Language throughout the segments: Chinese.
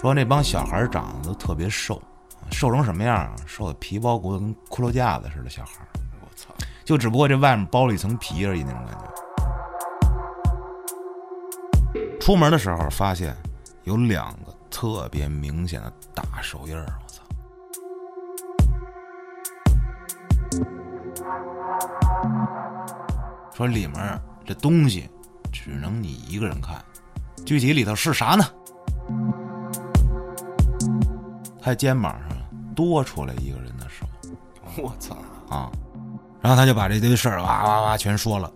说那帮小孩长得都特别瘦，瘦成什么样啊？瘦的皮包骨头跟骷髅架子似的小孩，我操！就只不过这外面包了一层皮而已那种感觉。出门的时候发现有两个特别明显的大手印儿，我操！说里面这东西只能你一个人看，具体里头是啥呢？他肩膀上多出来一个人的手 我操！啊，然后他就把这堆事儿哇哇哇全说了。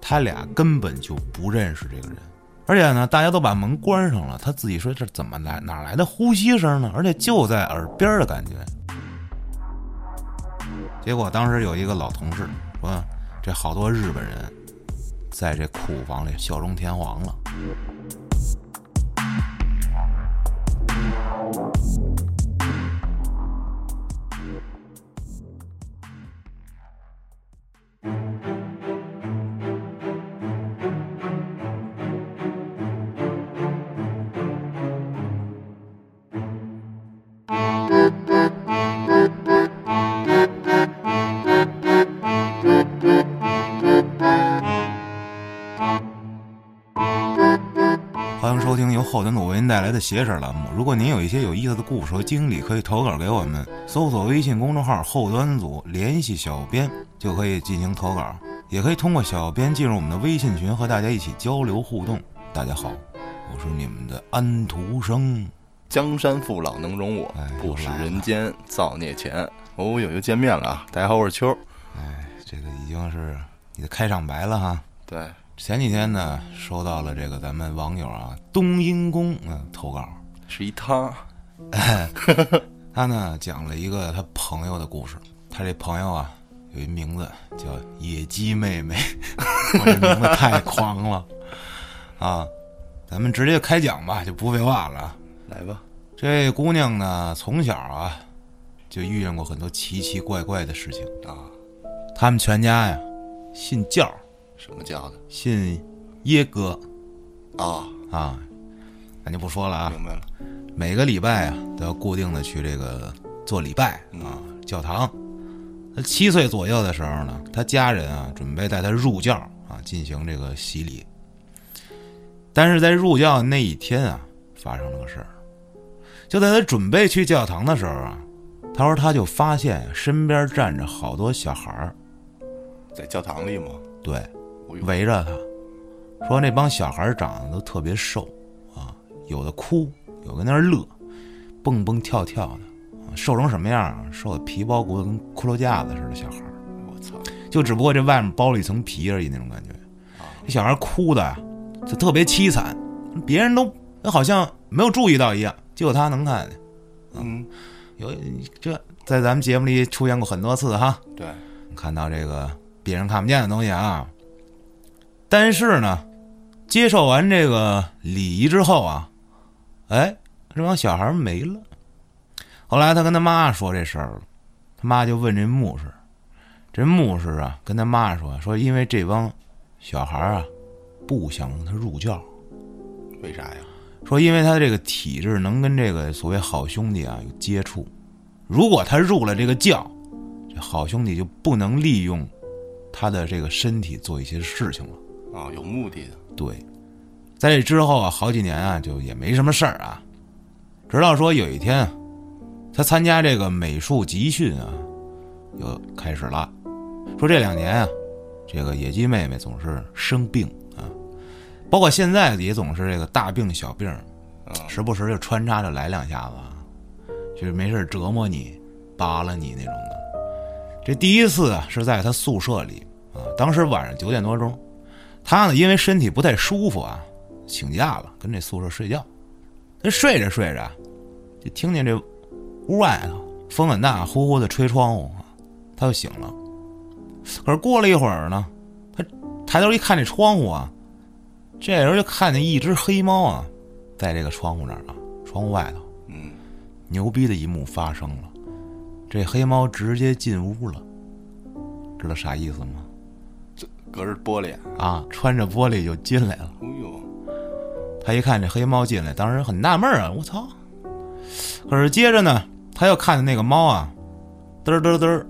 他俩根本就不认识这个人，而且呢，大家都把门关上了。他自己说这怎么来哪来的呼吸声呢？而且就在耳边的感觉。结果当时有一个老同事说，这好多日本人在这库房里笑中天皇了。后端组为您带来的邪事儿栏目。如果您有一些有意思的故事和经历，可以投稿给我们，搜索微信公众号“后端组”，联系小编就可以进行投稿，也可以通过小编进入我们的微信群和大家一起交流互动。大家好，我是你们的安徒生。江山父老能容我哎，不使又来了人间造孽钱。哦呦，又见面了啊！大家好，我是秋儿。哎，这个已经是你的开场白了哈。对，前几天呢，收到了这个咱们网友啊冬阴功嗯投稿，是一他。他呢讲了一个他朋友的故事。他这朋友啊有一名字叫野鸡妹妹，我这名字太狂了啊！咱们直接开讲吧，就不废话了啊。来吧，这姑娘呢从小啊就遇见过很多奇奇怪怪的事情。啊，他们全家呀信教，什么教的？信耶哥啊，啊，咱就不说了啊。明白了。每个礼拜啊都要固定的去这个做礼拜啊，教堂。他七岁左右的时候呢，他家人啊准备带他入教啊，进行这个洗礼。但是在入教那一天啊，发生了个事儿。就在他准备去教堂的时候啊，他说他就发现身边站着好多小孩儿，在教堂里吗？对，围着他，说那帮小孩长得都特别瘦啊，有的哭，有的在那儿乐，蹦蹦跳跳的，啊瘦成什么样啊？瘦的皮包骨头跟骷髅架子似的小孩，我操！就只不过这外面包了一层皮而已那种感觉。这小孩哭的呀，就特别凄惨，别人都好像没有注意到一样，就他能看见。嗯，有这在咱们节目里出现过很多次哈。对，看到这个别人看不见的东西啊。但是呢，接受完这个礼仪之后啊，哎，这帮小孩没了。后来他跟他妈说这事儿了，他妈就问这牧师，这牧师啊跟他妈说说，因为这帮小孩啊不想让他入教，为啥呀？说因为他这个体质能跟这个所谓好兄弟啊有接触，如果他入了这个教，这好兄弟就不能利用他的这个身体做一些事情了。啊，有目的的。对，在这之后啊，好几年啊，就也没什么事儿啊。直到说有一天啊，他参加这个美术集训啊，又开始了。说这两年啊，这个野鸡妹妹总是生病啊，包括现在也总是这个大病小病，啊，时不时就穿插着来两下子啊，就是没事折磨你、扒拉你那种的。这第一次啊，是在他宿舍里啊，当时晚上九点多钟，他呢因为身体不太舒服啊，请假了，跟这宿舍睡觉。他睡着睡着，就听见这屋外头风很大，呼呼的吹窗户，他就醒了。可是过了一会儿呢，他抬头一看这窗户啊，这时候就看见一只黑猫啊，在这个窗户那儿啊，窗户外头，嗯，牛逼的一幕发生了，这黑猫直接进屋了，知道啥意思吗？隔着玻璃。啊，穿着玻璃就进来了。哎呦，他一看这黑猫进来，当时很纳闷啊，我操，可是接着呢，他又看见那个猫啊，嘚儿嘚儿嘚儿，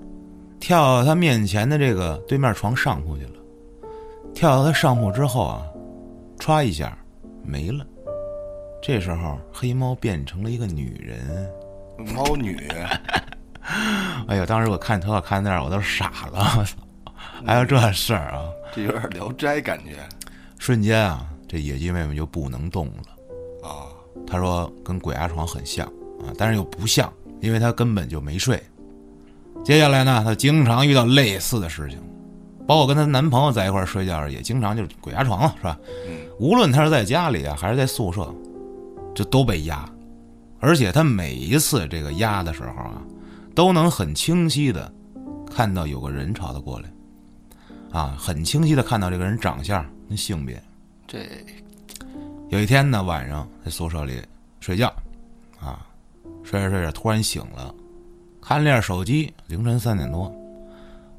跳到他面前的这个对面床上铺去了。跳到他上铺之后啊，歘一下没了。这时候黑猫变成了一个女人。猫女，哎呦！当时我看特看那儿，我都傻了。我操，还有这事儿啊！这有点《聊斋》感觉。瞬间啊，这野鸡妹妹就不能动了。啊，她说跟鬼压床很像啊，但是又不像，因为她根本就没睡。接下来呢，她经常遇到类似的事情，包括跟她男朋友在一块儿睡觉，也经常就是鬼压床了，是吧？嗯，无论她是在家里啊，还是在宿舍，就都被压。而且她每一次这个压的时候啊，都能很清晰的看到有个人朝她过来，啊，很清晰的看到这个人长相跟性别。这有一天呢，晚上在宿舍里睡觉，啊，睡着睡着突然醒了，看了下手机，凌晨三点多，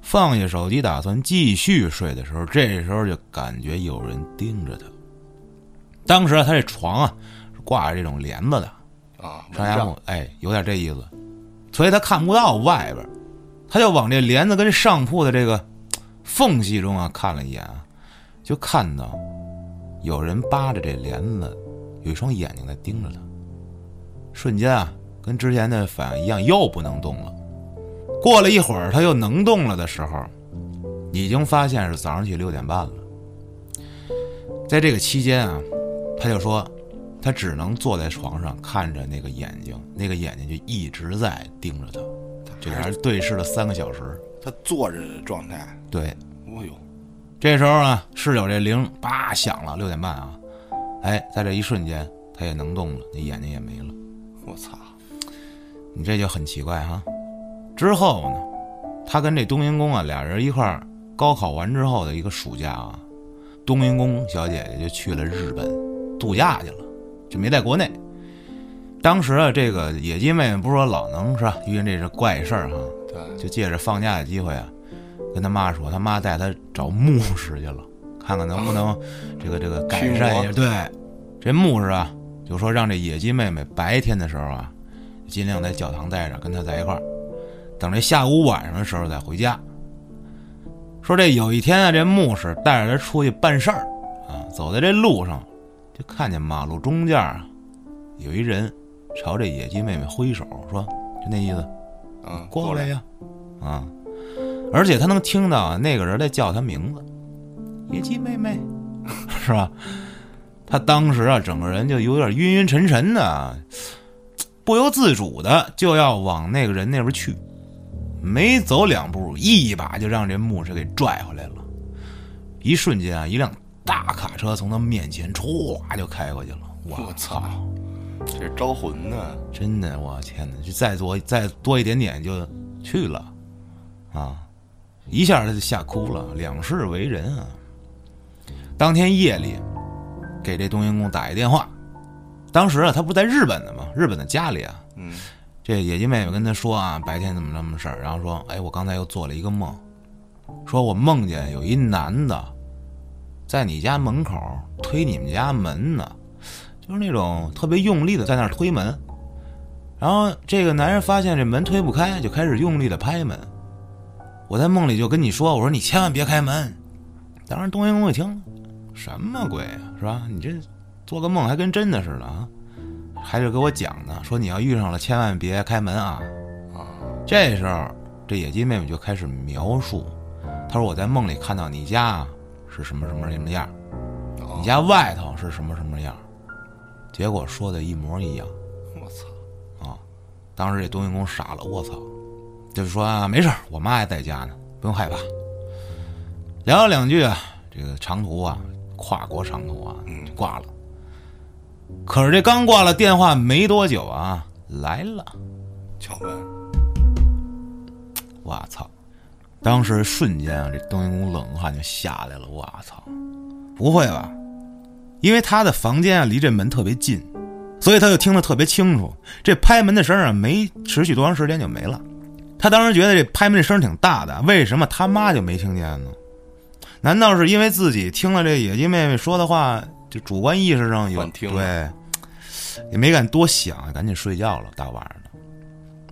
放下手机打算继续睡的时候，这时候就感觉有人盯着他。当时啊，他这床啊是挂着这种帘子的。啊，上下铺，哎，有点这意思，所以他看不到外边，他就往这帘子跟上铺的这个缝隙中啊看了一眼啊，就看到有人扒着这帘子，有一双眼睛在盯着他。瞬间啊，跟之前的反应一样，又不能动了。过了一会儿，他又能动了的时候，已经发现是早上起六点半了。在这个期间啊，他就说。他只能坐在床上看着那个眼睛，那个眼睛就一直在盯着他，这俩人对视了三个小时。他坐着的状态，对，哦呦，这时候呢，室友这铃叭响了，六点半啊，哎，在这一瞬间，他也能动了，那眼睛也没了。我操，你这就很奇怪哈。之后呢，他跟这冬阴功啊俩人一块儿高考完之后的一个暑假啊，冬阴功小姐姐就去了日本度假去了。就没在国内。当时啊，这个野鸡妹妹不是说老能是吧？遇见这是怪事儿哈，对，就借着放假的机会啊，跟他妈说，他妈带他找牧师去了，看看能不能这个这个改善一下。对，这牧师啊，就说让这野鸡妹妹白天的时候啊，尽量在教堂待着，跟他在一块儿，等这下午晚上的时候再回家。说这有一天啊，这牧师带着他出去办事儿啊，走在这路上。就看见马路中间啊，有一人朝这野鸡妹妹挥手，说：“就那意思，嗯，过来呀，啊！”而且他能听到那个人在叫他名字，“野鸡妹妹”，是吧？他当时啊，整个人就有点晕晕沉沉的，不由自主的就要往那个人那边去。没走两步，一把就让这牧师给拽回来了。一瞬间啊，一辆。大卡车从他面前唰就开过去了，我操！这招魂呢，真的，我天哪！就再多再多一点点就去了，啊！一下他就吓哭了，两世为人啊！当天夜里，给这冬阴功打一电话，当时啊，他不在日本的吗？日本的家里啊，嗯，这野鸡妹妹跟他说啊，白天怎么怎么事儿，然后说，哎，我刚才又做了一个梦，说我梦见有一男的。在你家门口推你们家门呢，就是那种特别用力的在那儿推门，然后这个男人发现这门推不开，就开始用力的拍门。我在梦里就跟你说，我说你千万别开门。当时东英公一听，什么鬼啊，是吧？你这做个梦还跟真的似的啊？还是给我讲呢，说你要遇上了千万别开门啊。啊，这时候这野鸡妹妹就开始描述，她说我在梦里看到你家。是什么什么什么样？你家外头是什么什么样？结果说的一模一样。我操！啊！当时这冬阴功傻了，我操！就是说啊，没事我妈还在家呢，不用害怕。聊了两句啊，这个长途啊，跨国长途啊，就挂了。可是这刚挂了电话没多久啊，来了，敲门。我操！当时瞬间啊，这邓云公冷汗就下来了。我操，不会吧？因为他的房间啊离这门特别近，所以他就听得特别清楚。这拍门的声啊没持续多长时间就没了。他当时觉得这拍门的声挺大的，为什么他妈就没听见呢？难道是因为自己听了这野鸡妹妹说的话，就主观意识上有对？也没敢多想，赶紧睡觉了。大晚上的，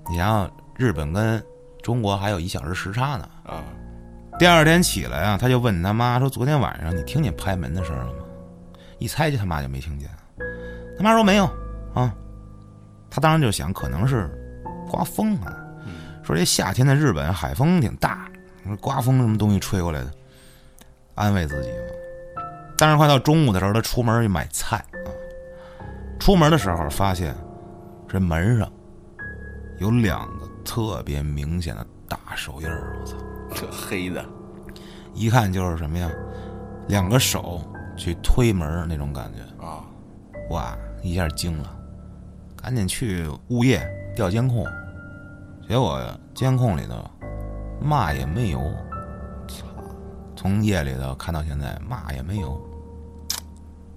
你想想，日本跟中国还有一小时时差呢。啊，第二天起来啊，他就问他妈说：“昨天晚上你听见拍门的声了吗？”一猜就他妈就没听见。他妈说没有啊。他当时就想，可能是刮风啊。说这夏天的日本海风挺大，刮风什么东西吹过来的，安慰自己嘛。但是快到中午的时候，他出门去买菜啊。出门的时候发现，这门上有两个特别明显的大手印儿。我操！这黑的，一看就是什么呀？两个手去推门那种感觉啊！哇，一下惊了，赶紧去物业调监控。结果监控里头嘛也没有，操！从夜里头看到现在嘛也没有，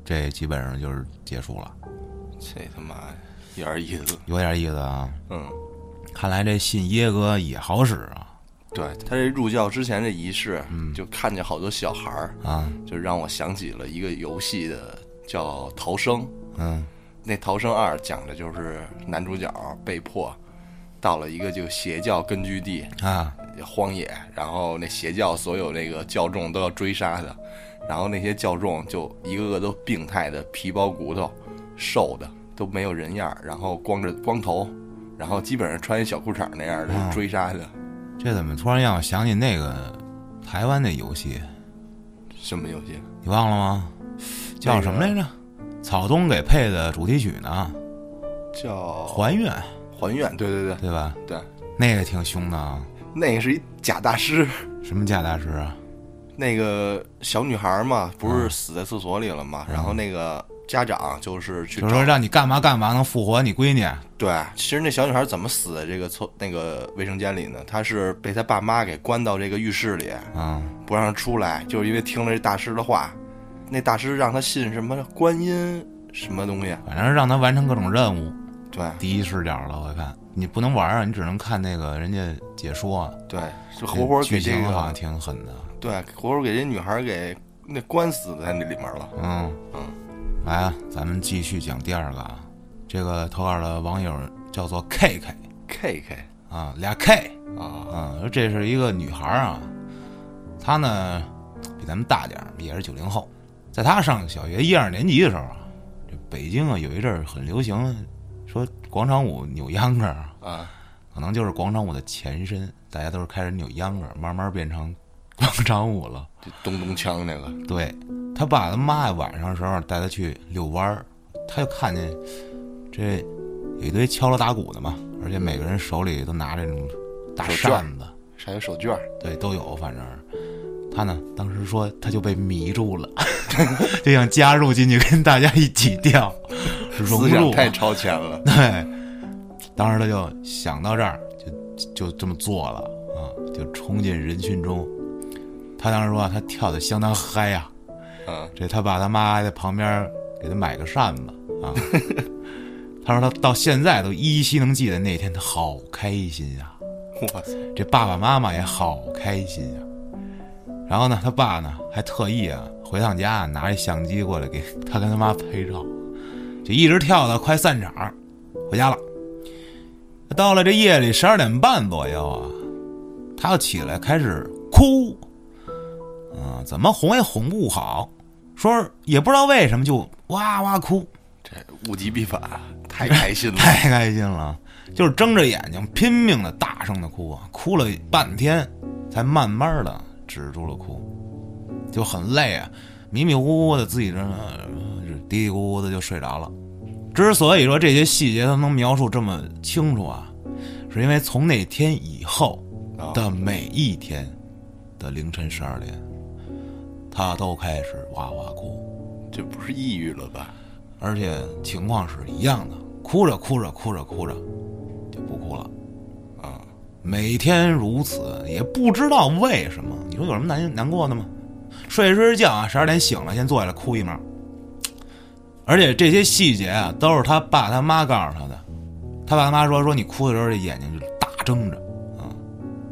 这基本上就是结束了。这他妈有点意思，有点意思啊。嗯，看来这信耶哥也好使啊。对他这入教之前这仪式，就看见好多小孩儿啊，就让我想起了一个游戏的叫《逃生》。嗯，那《逃生二》讲的就是男主角被迫。到了一个就邪教根据地啊，荒野，然后那邪教所有那个教众都要追杀他，然后那些教众就一个个都病态的皮包骨头，瘦的都没有人样，然后光着光头，然后基本上穿一小裤衩那样的追杀他。这怎么突然让我想起那个台湾的游戏？什么游戏？你忘了吗？叫什么来着？草东给配的主题曲呢？叫还愿。还愿，对对对，对吧？对，那个挺凶的，那个是一假大师。什么假大师啊？那个小女孩嘛，不是死在厕所里了吗？然后那个家长就是去，就说让你干嘛干嘛能复活你闺女。对，其实那小女孩怎么死在这个厕那个卫生间里呢？她是被她爸妈给关到这个浴室里，啊，不让出来，就是因为听了这大师的话。那大师让她信什么观音什么东西，反正让她完成各种任务。对，第一视角了，我看你不能玩啊，你只能看那个人家解说。对，就活活给这个好像挺狠的。对，活活给这女孩给那关死在那里面了。嗯嗯，来啊，咱们继续讲第二个啊。这个投稿的网友叫做 K K K K 啊，俩 K 啊。啊，说这是一个女孩啊，她呢比咱们大点也是九零后，在她上小学一二年级的时候啊，这北京啊有一阵很流行。说广场舞扭秧歌啊，可能就是广场舞的前身，大家都是开始扭秧歌，慢慢变成广场舞了。咚咚锵那个，对他爸他妈晚上的时候带他去遛弯儿，他就看见这有一堆敲锣打鼓的嘛，而且每个人手里都拿着那种大扇子，还有手绢儿对，都有。反正他呢，当时说他就被迷住了，就想加入进去跟大家一起跳。思想太超前了。对，当时他就想到这儿，就就这么做了啊，就冲进人群中。他当时说他跳的相当嗨呀，嗯，这他爸他妈还在旁边给他买个扇子啊。他说他到现在都依稀能记得那天，他好开心呀！哇塞，这爸爸妈妈也好开心呀。然后呢，他爸呢还特意啊回趟家拿着相机过来给他跟他妈拍照。就一直跳到快散场，回家了。到了这夜里十二点半左右啊，他要起来开始哭，啊，怎么哄也哄不好，说也不知道为什么就哇哇哭。这物极必反，太开心了，太开心了，就是睁着眼睛拼命的大声的哭啊，哭了半天，才慢慢的止住了哭，就很累啊，迷迷糊糊的自己这。嘀嘀咕咕的就睡着了。之所以说这些细节他能描述这么清楚啊，是因为从那天以后的每一天的凌晨十二点，他都开始哇哇哭。这不是抑郁了吧？而且情况是一样的，哭着哭着哭着哭着就不哭了。啊，每天如此，也不知道为什么。你说有什么难难过的吗？睡着睡着觉啊，十二点醒了，先坐下来哭一毛。而且这些细节啊，都是他爸他妈告诉他的。他爸他妈说：“说你哭的时候，这眼睛就大睁着啊。”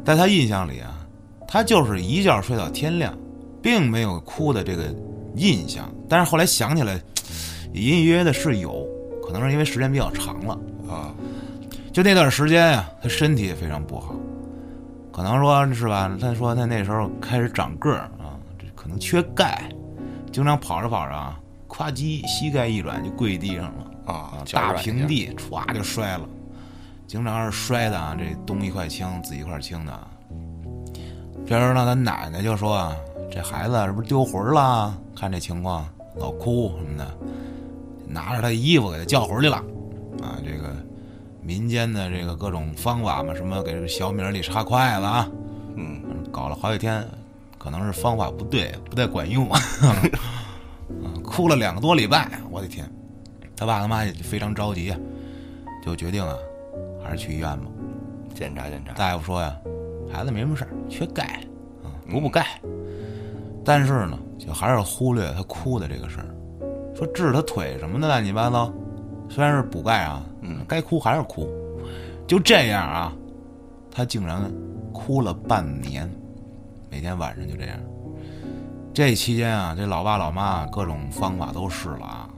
在他印象里啊，他就是一觉睡到天亮，并没有哭的这个印象。但是后来想起来，隐隐约约的是有，可能是因为时间比较长了。啊，就那段时间呀，他身体也非常不好，可能说是吧？他说他那时候开始长个儿啊，这可能缺钙，经常跑着跑着啊，咵叽膝盖一软就跪地上了啊大平地歘就摔了，经常是摔的啊，这东一块青紫一块青的。这时候呢，他奶奶就说啊，这孩子是不是丢魂了？看这情况老哭什么的，拿着他衣服给他叫魂去了。啊，这个民间的这个各种方法嘛，什么给这个小米里插筷子啊，嗯，搞了好几天，可能是方法不对，不太管用，啊，哭了两个多礼拜，我的天！他爸他妈也非常着急啊，就决定啊，还是去医院吧。检查检查，大夫说呀，孩子没什么事儿，缺钙啊，补补钙。但是呢，就还是忽略他哭的这个事儿，说治他腿什么的乱七八糟，虽然是补钙啊，嗯该哭还是哭。就这样啊，他竟然哭了半年，每天晚上就这样。这期间啊，这老爸老妈各种方法都试了啊，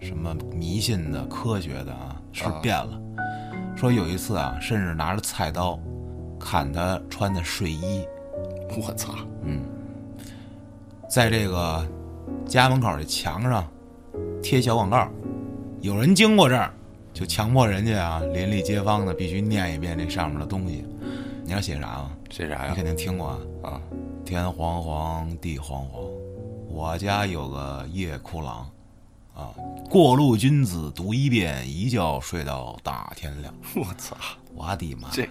什么迷信的、科学的啊，试遍了。说有一次啊，甚至拿着菜刀砍他穿的睡衣，我操，在这个家门口的墙上贴小广告，有人经过这儿，就强迫人家啊，邻里街坊的必须念一遍这上面的东西。你要写啥吗？写啥呀你肯？定听过啊。啊，天黄黄，地黄黄，我家有个夜哭郎，啊，过路君子读一遍，一觉睡到大天亮。我操，我的妈！这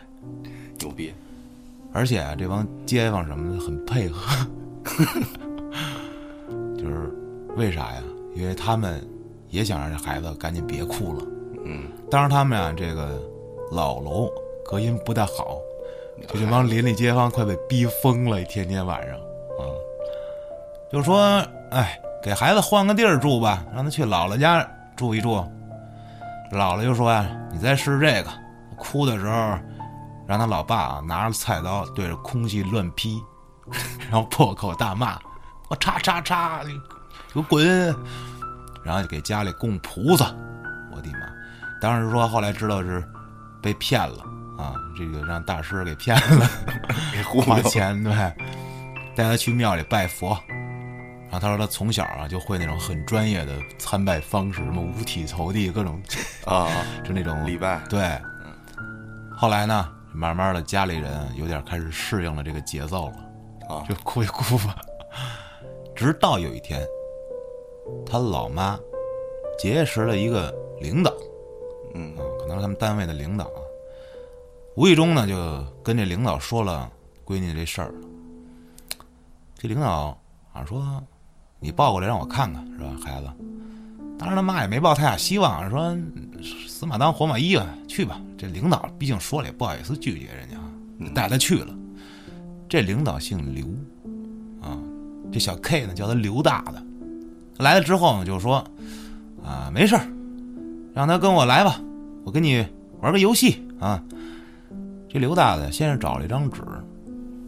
牛逼，而且啊，这帮街坊什么的很配合，就是为啥呀？因为他们也想让这孩子赶紧别哭了。嗯，当时他们啊，这个老楼隔音不太好，就这帮邻里街坊快被逼疯了，一天天晚上啊，就说哎，给孩子换个地儿住吧，让他去姥姥家住一住。姥姥就说呀、你再试这个，哭的时候，让他老爸啊拿着菜刀对着空气乱劈，然后破口大骂：“我叉叉叉，你给我滚！”然后就给家里供菩萨。我的妈！当时说后来知道是被骗了啊，这个让大师给骗了，给花钱对，带他去庙里拜佛。然后他说他从小啊就会那种很专业的参拜方式，什么五体投地，各种啊，就那种礼拜，对，后来呢，慢慢的家里人有点开始适应了这个节奏了，啊就哭一哭吧。直到有一天，他老妈结识了一个领导，嗯啊，可能是他们单位的领导啊，无意中呢就跟这领导说了闺女这事儿。这领导好像说：“你抱过来让我看看，是吧，孩子？”当然他妈也没抱太大希望，说死马当活马医啊，去吧。这领导毕竟说了也不好意思拒绝人家，嗯带他去了。这领导姓刘，啊，这小 K 呢叫他刘大的。来了之后呢，就说啊，没事儿，让他跟我来吧，我跟你玩个游戏啊。这刘大的先是找了一张纸，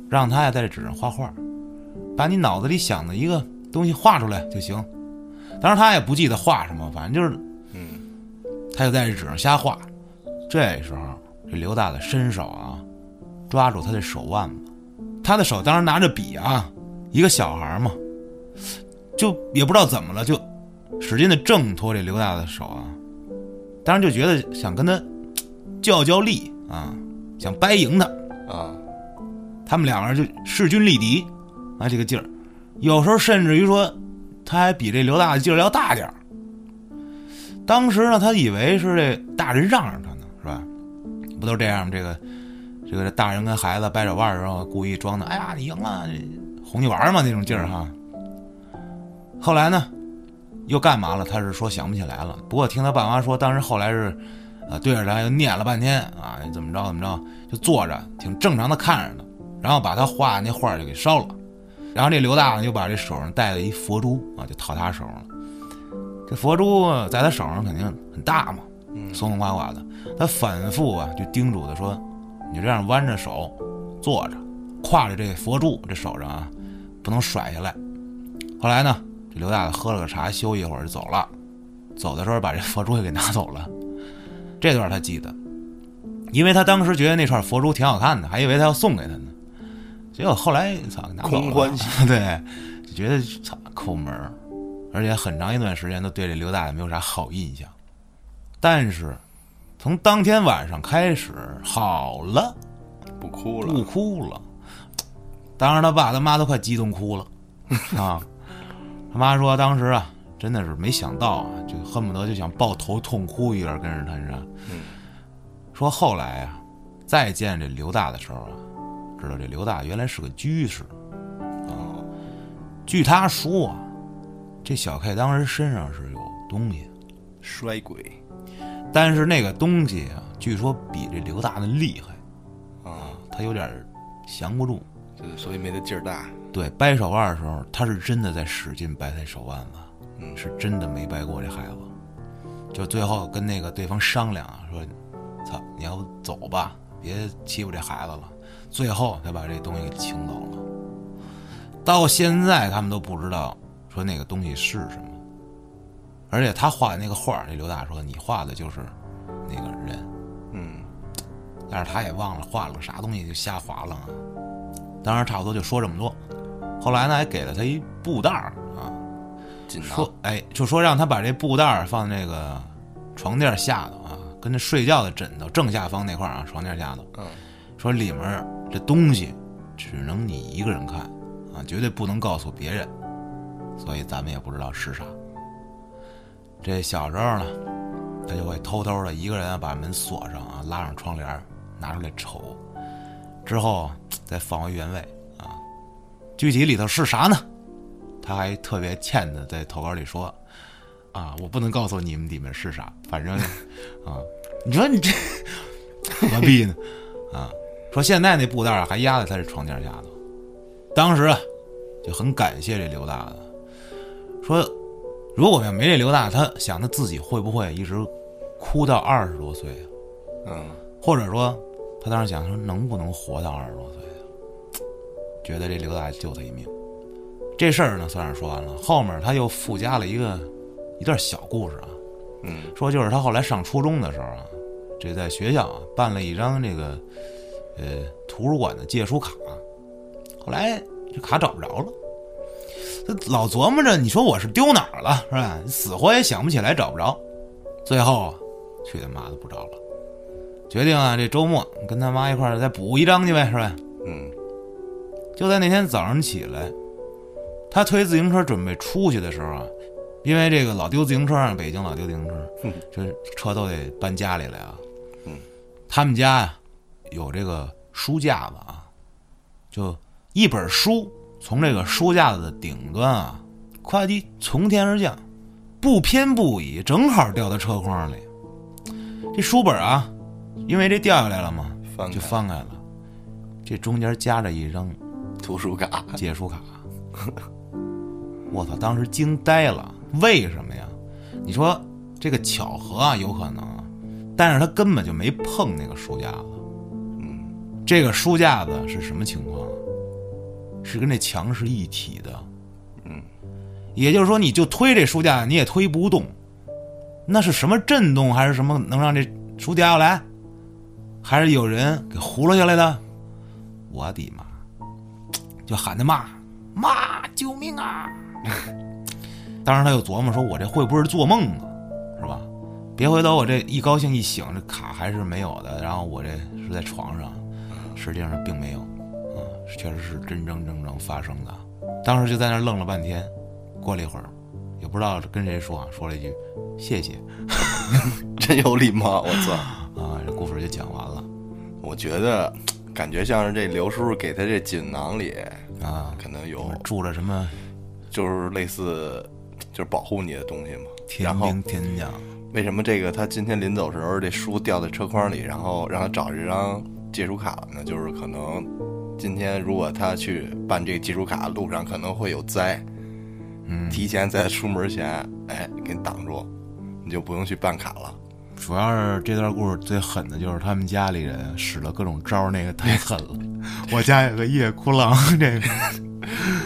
让他呀在这纸上画画，把你脑子里想的一个东西画出来就行。当然他也不记得画什么，反正就是嗯，他就在这纸上瞎画。这时候，这刘大的伸手啊，抓住他的手腕子，他的手当时拿着笔啊，一个小孩嘛，就也不知道怎么了，就使劲的挣脱这刘大的手啊，当时就觉得想跟他较较力啊，想掰赢他。啊，他们两个人就势均力敌啊，这个劲儿，有时候甚至于说，他还比这刘大的劲儿要大点儿。当时呢，他以为是这大人让着他呢，是吧？不都这样吗？这个这个大人跟孩子掰手腕儿，时候故意装的，哎呀，你赢了，哄你玩嘛那种劲儿哈。后来呢，又干嘛了？他是说想不起来了。不过听他爸妈说，当时后来是，啊，对着他又念了半天啊，怎么着怎么着，就坐着挺正常的看着呢。然后把他画那画就给烧了，然后这刘大呢就把这手上戴了一佛珠啊，就套他手上了。这佛珠在他手上肯定很大嘛，嗯松松垮垮的。他反复啊就叮嘱他说：“你就这样弯着手坐着，挎着这佛珠，这手上啊不能甩下来。”后来呢，这刘大爷喝了个茶，休息一会儿就走了。走的时候把这佛珠也给拿走了。这段他记得，因为他当时觉得那串佛珠挺好看的，还以为他要送给他呢。结果后来操拿走了空欢喜，对，就觉得操抠门儿，而且很长一段时间都对这刘大爷没有啥好印象。但是从当天晚上开始好了，不哭了不，哭了。当时他爸他妈都快激动哭了 啊！他妈说当时啊，真的是没想到啊，就恨不得就想抱头痛哭一样跟着他说。嗯说后来啊，再见这刘大的时候啊，知道这刘大原来是个居士。哦，据他说啊，这小 K 当时身上是有东西，衰鬼但是那个东西啊，据说比这刘大的厉害，啊，他有点降不住。就是所以没他劲儿大。对，掰手腕的时候，他是真的在使劲掰他手腕子，嗯是真的没掰过这孩子。就最后跟那个对方商量啊，说：“操，你要不走吧，别欺负这孩子了。”最后才把这东西给请走了。到现在他们都不知道说那个东西是什么，而且他画的那个画儿，这刘大说你画的就是那个人，嗯，但是他也忘了画了个啥东西，就瞎划了啊。当时差不多就说这么多。后来呢，还给了他一布袋儿啊，说哎，就说让他把这布袋儿放那个床垫下头啊，跟那睡觉的枕头正下方那块儿啊，床垫下头。嗯，说里面这东西只能你一个人看啊，绝对不能告诉别人，所以咱们也不知道是啥。这小时候呢，他就会偷偷的一个人啊把门锁上啊，拉上窗帘，拿出来瞅，之后再放回原位啊。具体里头是啥呢？他还特别欠的在投稿里说，啊，我不能告诉你们里面是啥，反正 啊，你说你这 何必呢？啊，说现在那布袋儿还压在他这床垫下头。当时啊，就很感谢这刘大的，说如果要没这刘大，他想他自己会不会一直哭到二十多岁啊？嗯，或者说，他当时想说能不能活到二十多岁啊？觉得这刘大爷救他一命。这事儿呢，算是说完了。后面他又附加了一个一段小故事啊，嗯，说就是他后来上初中的时候啊，这在学校啊办了一张这个呃图书馆的借书卡，后来这卡找不着了，他老琢磨着，你说我是丢哪儿了是吧？死活也想不起来，找不着，最后啊，去他妈的不着了，决定啊这周末跟他妈一块儿再补一张去呗，是吧？嗯，就在那天早上起来，他推自行车准备出去的时候啊，因为这个老丢自行车啊，北京老丢自行车，嗯这车都得搬家里来啊。嗯，他们家呀、有这个书架子啊，就一本书从这个书架子的顶端啊，夸叽从天而降，不偏不倚，正好掉到车筐里。这书本啊，因为这掉下来了嘛，就翻开翻开了，这中间夹着一张图书卡，借书卡。我操！当时惊呆了，为什么呀？你说这个巧合啊，有可能啊，但是他根本就没碰那个书架子。嗯，这个书架子是什么情况？是跟这墙是一体的。嗯，也就是说，你就推这书架，你也推不动。那是什么震动，还是什么能让这书掉下来？还是有人给糊弄下来的？我的妈！就喊他妈妈，救命啊！当时他又琢磨说：“我这会不会是做梦啊？是吧？别回头我这一高兴一醒，这卡还是没有的，然后我这是在床上，实际上并没有，啊，确实是真真正正发生的。当时就在那愣了半天，过了一会儿，也不知道跟谁说，说了一句谢谢 真有礼貌，我操！啊，这故事就讲完了我觉得感觉像是这刘叔叔给他这锦囊里啊。可能有住着什么就是类似就是保护你的东西嘛。天兵天将为什么这个他今天临走时候这书掉在车筐里，然后让他找这张借书卡呢？就是可能今天如果他去办这个借书卡，路上可能会有灾，嗯，提前在出门前，哎，给你挡住，你就不用去办卡了。主要是这段故事最狠的就是他们家里人使了各种招儿，那个太狠了。我家有个夜哭狼，这个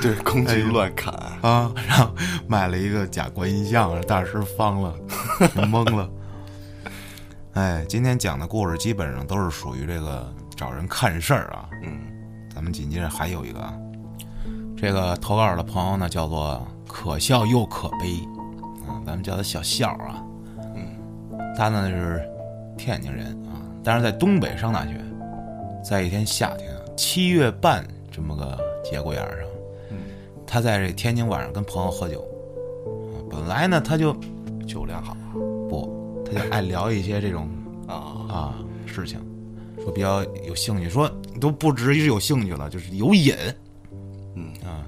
对，空气乱砍，啊，然后买了一个假观音像，大师方了，懵了。哎，今天讲的故事基本上都是属于这个找人看事儿啊。嗯，咱们紧接着还有一个啊，这个投稿的朋友呢叫做可笑又可悲，啊，咱们叫他小笑啊。嗯，他呢是天津人啊，但是在东北上大学。在一天夏天，七月半这么个节骨眼上，嗯，他在这天津晚上跟朋友喝酒，啊本来呢他就酒量好不，他就爱聊一些这种 啊，啊事情，说比较有兴趣，说都不止是有兴趣了，就是有瘾嗯，啊。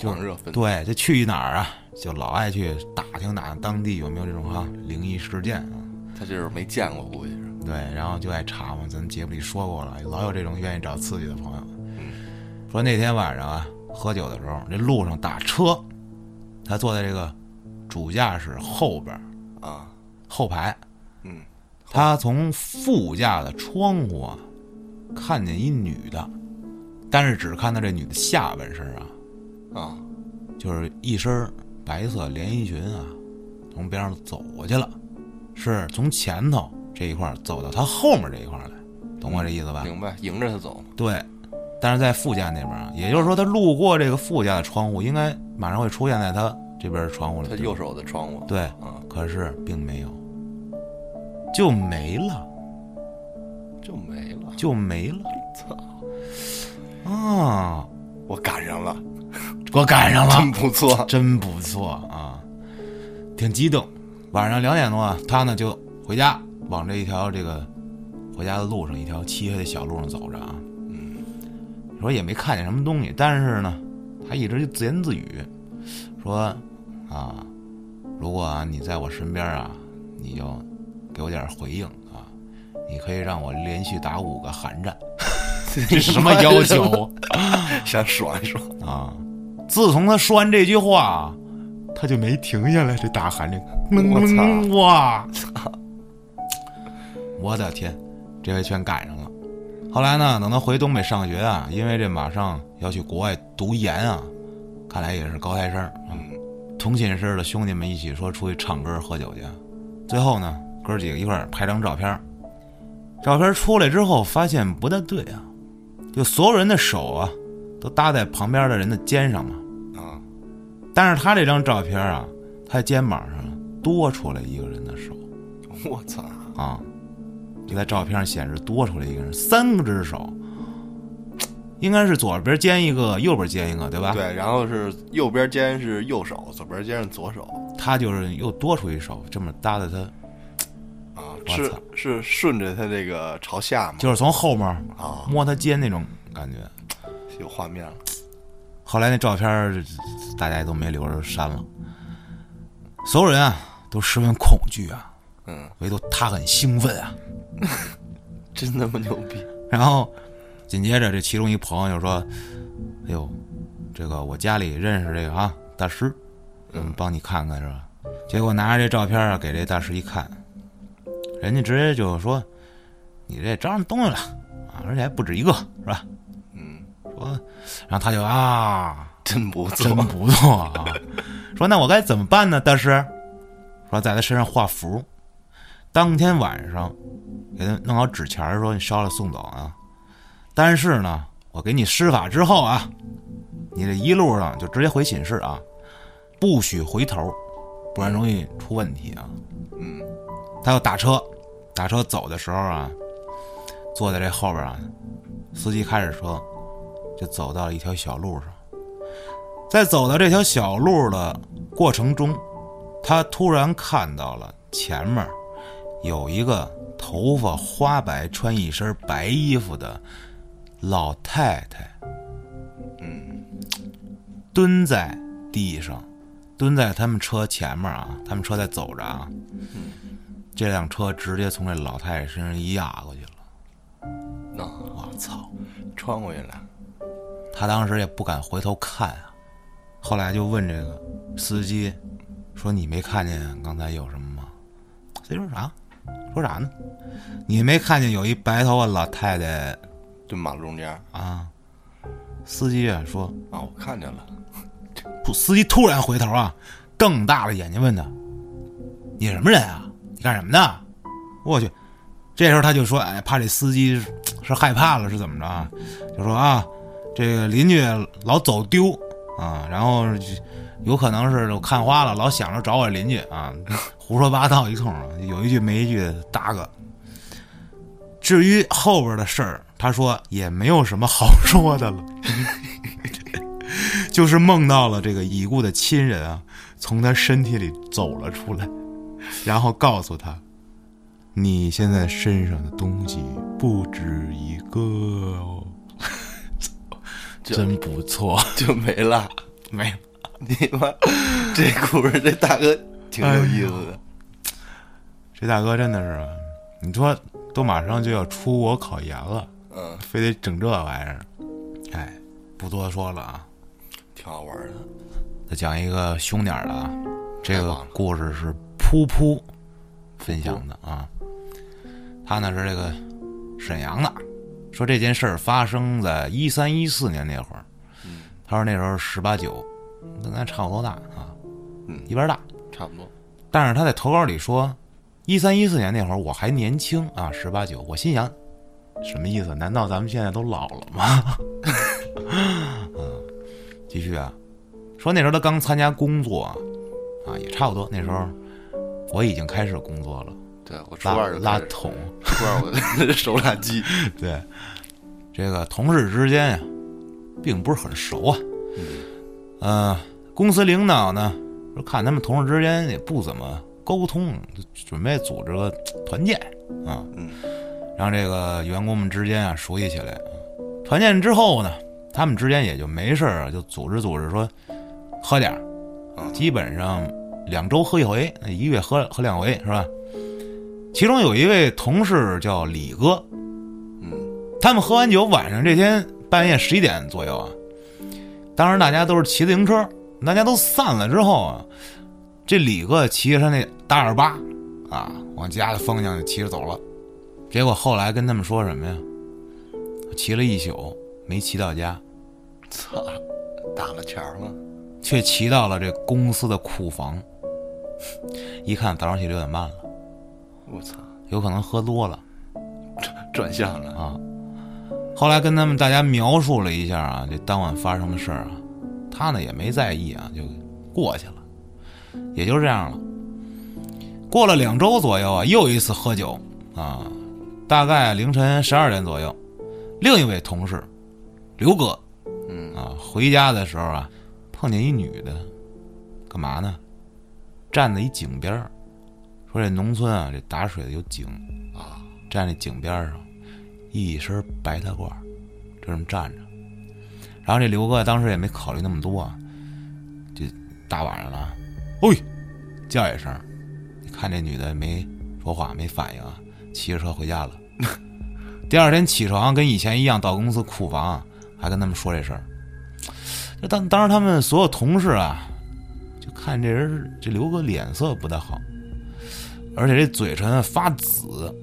狂热分子，对，这去哪儿啊，就老爱去打听打听当地有没有这种哈、灵异事件啊。他就是没见过，估计是。对，然后就爱查嘛，咱节目里说过了，老有这种愿意找刺激的朋友。说那天晚上啊，喝酒的时候，这路上打车，他坐在这个主驾驶后边儿啊，后排，嗯，他从副驾的窗户啊，看见一女的，但是只看到这女的下半身啊，啊，就是一身白色连衣裙啊，从边上走过去了，是从前头这一块走到他后面这一块儿来，懂我这意思吧？明白，迎着他走，对，但是在副驾那边啊，也就是说他路过这个副驾的窗户，应该马上会出现在他这边窗户里。他右手的窗户，对，啊，可是并没有，就没了，就没了。就没了 操，啊！我赶上了，我赶上了，真不错。真不错啊，挺激动。晚上两点多啊，他呢就回家，往这一条这个回家的路上，一条漆黑的小路上走着啊。嗯，说也没看见什么东西，但是呢，他一直就自言自语，说啊，如果啊你在我身边啊，你就给我点回应啊，你可以让我连续打五个寒战，这什么要求 想爽一爽。啊？自从他说完这句话，他就没停下来，这大喊这个，我操 哇，我的天，这回全赶上了。后来呢，等他回东北上学啊，因为这马上要去国外读研啊，看来也是高材生同寝室的兄弟们一起说出去唱歌喝酒去，最后呢，哥几个一块儿拍张照片。照片出来之后，发现不太对啊，就所有人的手啊，都搭在旁边的人的肩上嘛。啊，但是他这张照片啊，他肩膀上多出来一个人的手我操，啊，就在照片上显示多出来一个人，三个只手，应该是左边肩一个，右边肩一个，对吧？对，然后是右边肩是右手，左边肩是左手。他就是又多出一手，这么搭在他，啊，是是顺着他这个朝下吗？就是从后面啊，摸他肩那种感觉。有画面了。后来那照片大家都没留着删了，所有人啊都十分恐惧啊，嗯，唯独他很兴奋啊。真他妈牛逼！然后紧接着这其中一朋友就说：“哎呦，这个我家里认识这个啊大师，嗯，帮你看看是吧？”结果拿着这照片啊给这大师一看，人家直接就说：“你这招上东西了啊，而且还不止一个，是吧？”嗯，说，然后他就啊，真不错真。不错啊。说那我该怎么办呢？大师说在他身上画符，当天晚上给他弄好纸钱儿，说你烧了送走啊。但是呢，我给你施法之后啊，你这一路上就直接回寝室啊，不许回头，不然容易出问题啊。嗯，他要打车，打车走的时候啊，坐在这后边啊，司机开着车，就走到了一条小路上。在走到这条小路的过程中，他突然看到了前面有一个头发花白、穿一身白衣服的老太太，嗯，蹲在地上，蹲在他们车前面啊，他们车在走着啊，这辆车直接从这老太太身上一压过去了。那我操！穿过去了。他当时也不敢回头看啊，后来就问这个司机说：“你没看见刚才有什么吗？”司机说啥？说啥呢？你没看见有一白头发老太太蹲马路中间啊？司机啊说啊，我看见了。不，司机突然回头啊，瞪大了眼睛问他：“你什么人啊？你干什么的？我去！这时候他就说：“哎，怕这司机是是害怕了，是怎么着啊？就说啊，这个邻居老走丢啊，然后有可能是看花了，老想着找我邻居啊，胡说八道一通，有一句没一句的搭个。至于后边的事儿，他说也没有什么好说的了，就是梦到了这个已故的亲人啊，从他身体里走了出来，然后告诉他。”你现在身上的东西不止一个哦，真不错，就没了，没了。你妈，这故事这大哥挺有意思的。这大哥真的是，你说都马上就要出国考研了，嗯，非得整这玩意儿，哎，不多说了啊，挺好玩的。再讲一个凶点的啊，这个故事是噗噗分享的啊。他呢是这个沈阳的，说这件事儿发生在一三一四年那会儿。他说那时候十八九，跟咱差不多大啊，嗯，一边大，差不多。但是他在投稿里说，一三一四年那会儿我还年轻啊，十八九。我心想，什么意思？难道咱们现在都老了吗？嗯，继续啊，说那时候他刚参加工作啊，啊，也差不多。那时候我已经开始工作了。对我初二就拉桶，初二我 手拉机。对，这个同事之间呀，并不是很熟啊。嗯，公司领导呢，说看他们同事之间也不怎么沟通，准备组织个团建啊。嗯，让这个员工们之间啊熟悉起来。团建之后呢，他们之间也就没事啊，就组织组织说喝点儿。基本上两周喝一回，那一月喝喝两回，是吧？其中有一位同事叫李哥，嗯，他们喝完酒，晚上这天半夜十一点左右啊，当时大家都是骑自行车，大家都散了之后啊，这李哥骑着他那大二八，啊，往家的方向就骑着走了。结果后来跟他们说什么呀？骑了一宿没骑到家，操，打了钱了，却骑到了这公司的库房。一看早上起六点半了。我操，有可能喝多了，转向了啊！后来跟他们大家描述了一下啊，这当晚发生的事儿啊，他呢也没在意啊，就过去了，也就这样了。过了两周左右啊，又一次喝酒啊，大概凌晨十二点左右，另一位同事刘哥，嗯啊，回家的时候啊，碰见一女的，干嘛呢？站在一井边儿。说这农村啊，这打水的有井啊，站在井边上，一身白大褂，就这么站着。然后这刘哥当时也没考虑那么多啊，就大晚上了，喂，叫一声，你看这女的没说话，没反应啊，骑着车回家了。第二天起床跟以前一样，到公司库房，还跟他们说这事儿。就当当时他们所有同事啊，就看这人这刘哥脸色不太好。而且这嘴唇发紫，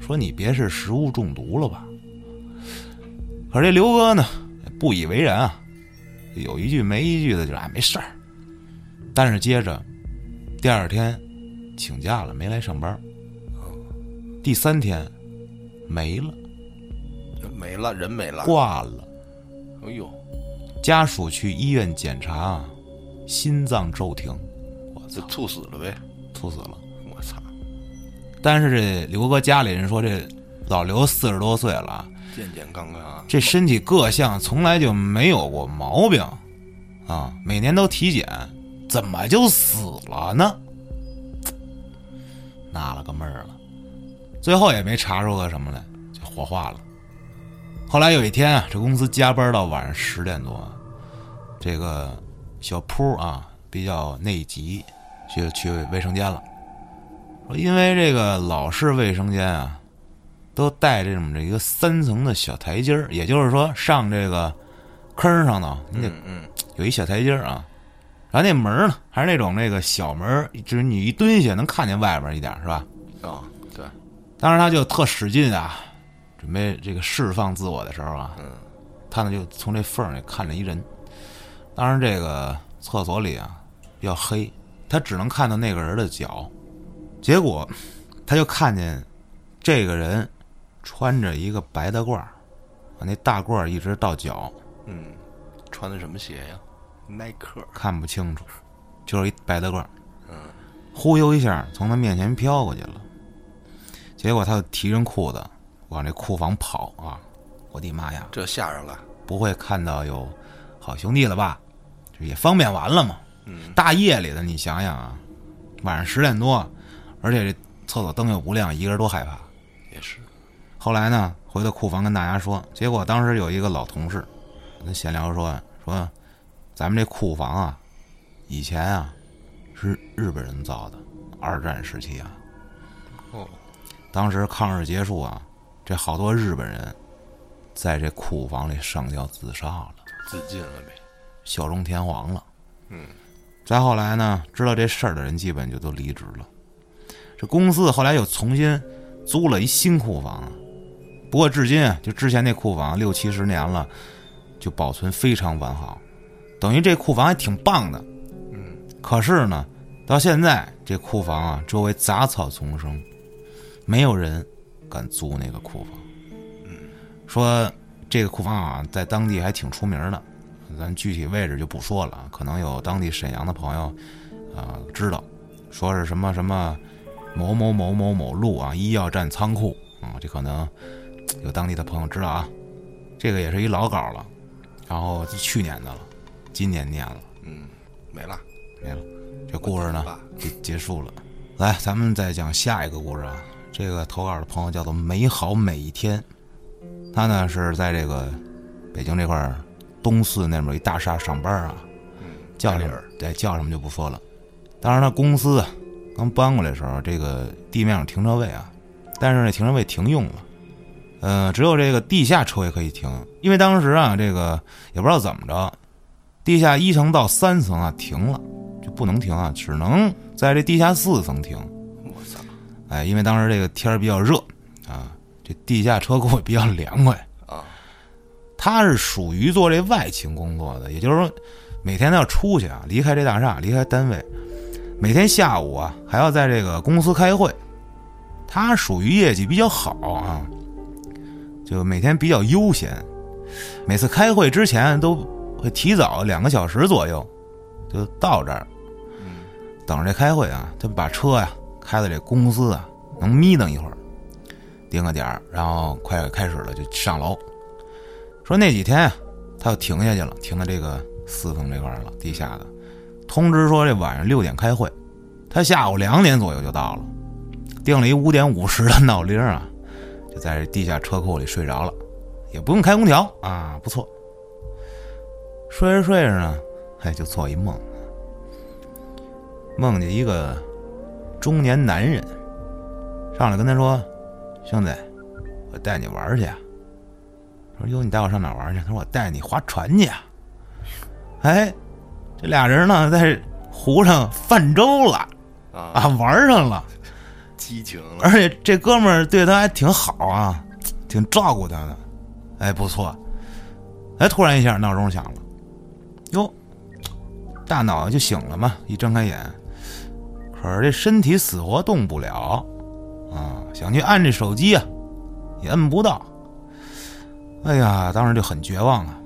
说你别是食物中毒了吧？可是这刘哥呢，不以为然啊，有一句没一句的就啊没事儿。但是接着，第二天请假了，没来上班。第三天没了，没了人没了，挂了。哎呦，家属去医院检查，心脏骤停，我操，猝死了呗，猝死了。但是这刘哥家里人说，这老刘四十多岁了，健健康康，这身体各项从来就没有过毛病，啊，每年都体检，怎么就死了呢？纳了个闷儿了，最后也没查出个什么来，就火化了。后来有一天啊，这公司加班到晚上十点多，这个小铺啊比较内急，就去卫生间了。说因为这个老式卫生间啊，都带这种这一个三层的小台阶儿，也就是说上这个坑上头，你得有一小台阶儿啊。然后那门呢，还是那种那个小门，就是你一蹲下能看见外边一点，是吧？啊，对。当时他就特使劲啊，准备这个释放自我的时候啊，嗯，他呢就从这缝里看着一人。当然，这个厕所里啊比较黑，他只能看到那个人的脚。结果他就看见这个人穿着一个白大褂儿，啊，那大褂儿一直到脚，嗯，穿的什么鞋呀？耐克。看不清楚，就是一白大褂儿。忽悠一下从他面前飘过去了，结果他就提着裤子往这库房跑啊！我的妈呀，这吓着了。不会看到有好兄弟了吧？这也方便完了嘛。嗯，大夜里的，你想想啊，晚上十点多，而且这厕所灯又不亮，一个人多害怕。也是。后来呢，回到库房跟大家说，结果当时有一个老同事跟闲聊说说，咱们这库房啊，以前啊是日本人造的，二战时期啊，哦，当时抗日结束啊，这好多日本人在这库房里上吊自杀了，自尽了呗。效忠天皇了。嗯，再后来呢，知道这事儿的人基本就都离职了。这公司后来又重新租了一新库房，不过至今啊，就之前那库房六七十年了，就保存非常完好，等于这库房还挺棒的。嗯，可是呢，到现在这库房啊，周围杂草丛生，没有人敢租那个库房。嗯，说这个库房啊，在当地还挺出名的，咱具体位置就不说了，可能有当地沈阳的朋友啊、知道，说是什么什么某某某某某路啊，医药站仓库啊、这可能有当地的朋友知道啊。这个也是一老稿了，然后是去年的了，今年念了。嗯，没了。没了，这故事呢就结束了。来，咱们再讲下一个故事啊。这个投稿的朋友叫做美好每一天，他呢是在这个北京这块儿东四那边一大厦上班啊，嗯，叫什么家里人？对，叫什么就不说了。当然他公司啊刚搬过来的时候，这个地面上停车位啊，但是那停车位停用了，呃，只有这个地下车位可以停，因为当时啊，这个也不知道怎么着，地下一层到三层啊停了，就不能停啊，只能在这地下四层停。我操！哎，因为当时这个天儿比较热啊，这地下车库也比较凉快。啊，他是属于做这外勤工作的，也就是说，每天都要出去啊，离开这大厦，离开单位，每天下午啊还要在这个公司开会。他属于业绩比较好啊，就每天比较悠闲，每次开会之前都会提早两个小时左右就到这儿，等着这开会啊，他把车呀开到这公司啊，能眯瞪一会儿，定个点儿，然后快开始了就上楼。说那几天啊，他又停下去了，停到这个四层这块儿了，地下的。通知说这晚上六点开会，他下午两点左右就到了，定了一五点五十的闹铃啊，就在这地下车库里睡着了，也不用开空调啊，不错。睡着睡着呢，哎，就做一梦，梦见一个中年男人上来跟他说：“兄弟，我带你玩去啊。”说：“哟，你带我上哪玩去？”他说：“我带你划船去啊。”哎，这俩人呢在湖上泛舟了啊，啊，玩上了，激情了。而且这哥们儿对他还挺好啊，挺照顾他的，哎，不错。哎，突然一下闹钟响了，哟，大脑就醒了嘛，一睁开眼，可是这身体死活动不了啊，想去按这手机啊，也摁不到。哎呀，当时就很绝望啊，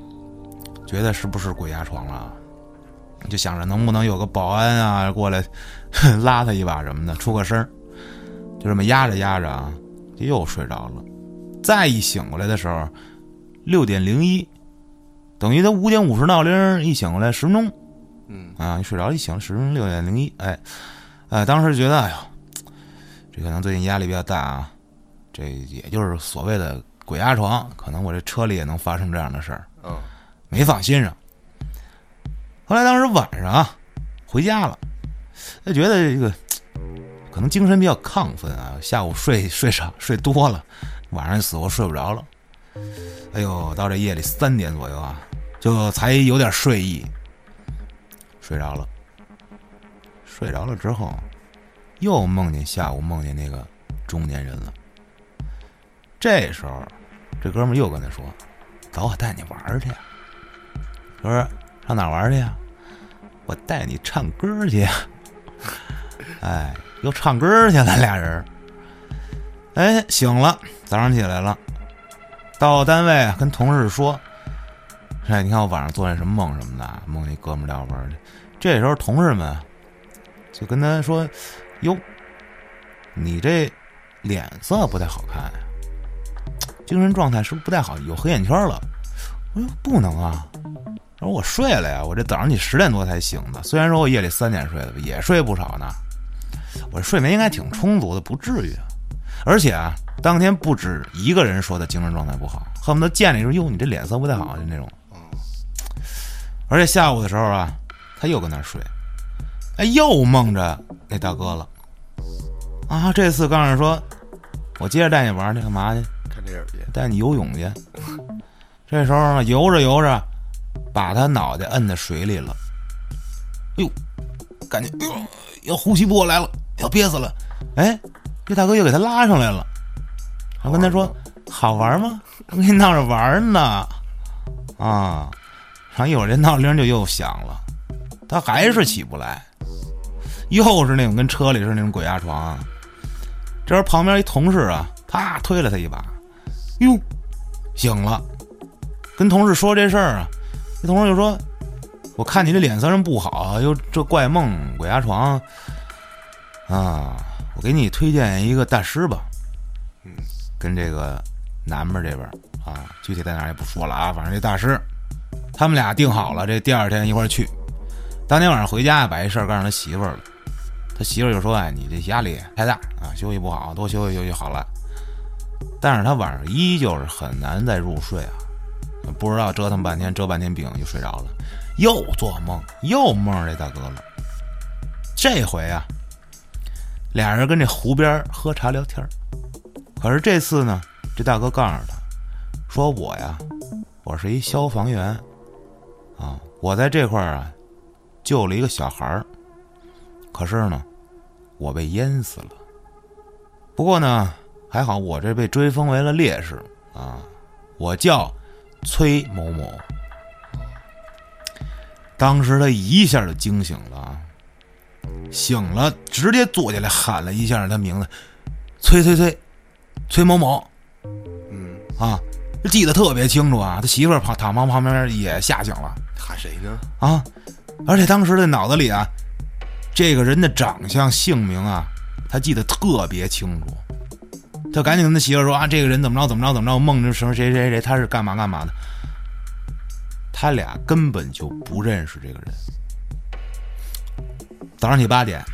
觉得是不是鬼压床了？就想着能不能有个保安啊过来 拉他一把什么的，出个声儿。就这么压着压着啊，就又睡着了。再一醒过来的时候，六点零一，等于他五点五十闹铃一醒过来十分钟嗯，啊，一睡着一醒十分钟六点零一，哎，哎，当时觉得哎呦，这可能最近压力比较大啊，这也就是所谓的鬼压床，可能我这车里也能发生这样的事儿，嗯，没放心上。后来当时晚上啊，回家了，他觉得这个可能精神比较亢奋啊，下午睡睡少睡多了，晚上死活睡不着了。哎呦，到这夜里三点左右啊，就才有点睡意，睡着了。睡着了之后，又梦见下午梦见那个中年人了。这时候，这哥们又跟他说：“走，我带你玩去。”他说：“上哪玩去呀？我带你唱歌去。”哎，又唱歌去了，俩人。哎，醒了，早上起来了，到单位，跟同事说：“哎，你看我晚上做那什么梦什么的，梦见哥们聊会儿。”这时候同事们就跟他说：“哟，你这脸色不太好看呀，精神状态是不是不太好？有黑眼圈了？”我说：“不能啊，我说我睡了呀，我这早上起十点多才醒的。虽然说我夜里三点睡的，也睡不少呢。我睡眠应该挺充足的，不至于。”而且啊，当天不止一个人说他精神状态不好，恨不得见了说：“哟，你这脸色不太好。”就那种。而且下午的时候啊，他又跟那睡，哎，又梦着那大哥了。啊，这次告诉说：“我接着带你玩去，干嘛去？看电影去。带你游泳去。”这时候呢，游着游着，把他脑袋摁在水里了。哎呦，感觉要呼吸不过来了，要憋死了。哎。这大哥又给他拉上来了，我跟他说：“好玩吗？我跟你闹着玩呢。”啊，然后一会儿这闹铃就又响了，他还是起不来，又是那种跟车里是那种鬼压床。这时候旁边一同事啊，啪推了他一把，哟，醒了，跟同事说这事儿啊，这同事就说：“我看你这脸色真不好，又这怪梦鬼压床，啊。”我给你推荐一个大师吧，嗯，跟这个南边这边啊，具体在哪也不说了啊，反正这大师，他们俩定好了，这第二天一块去。当天晚上回家把这事儿告诉他媳妇儿了，他媳妇儿就说：“哎，你这压力太大啊，休息不好，多休息休息好了。”但是他晚上依旧是很难再入睡啊，不知道折腾半天，折半天饼就睡着了，又做梦，又梦着这大哥了。这回啊。俩人跟这湖边喝茶聊天可是这次呢，这大哥告诉他，说我呀，我是一消防员，啊，我在这块儿啊，救了。一个小孩儿，可是呢，我被淹死了。不过呢，还好我这被追封为了。烈士啊，我叫崔某某。当时他一下就惊醒了。醒了，直接坐起来喊了一下他名字，崔崔崔，崔某某，嗯啊，记得特别清楚啊。他媳妇儿旁躺旁旁边也吓醒了，喊谁呢？啊，而且当时的脑子里啊，这个人的长相、姓名啊，他记得特别清楚。他赶紧跟他媳妇说啊，这个人怎么着怎么着怎么着，梦着什么谁谁谁，他是干嘛干嘛的。他俩根本就不认识这个人。早上起八点，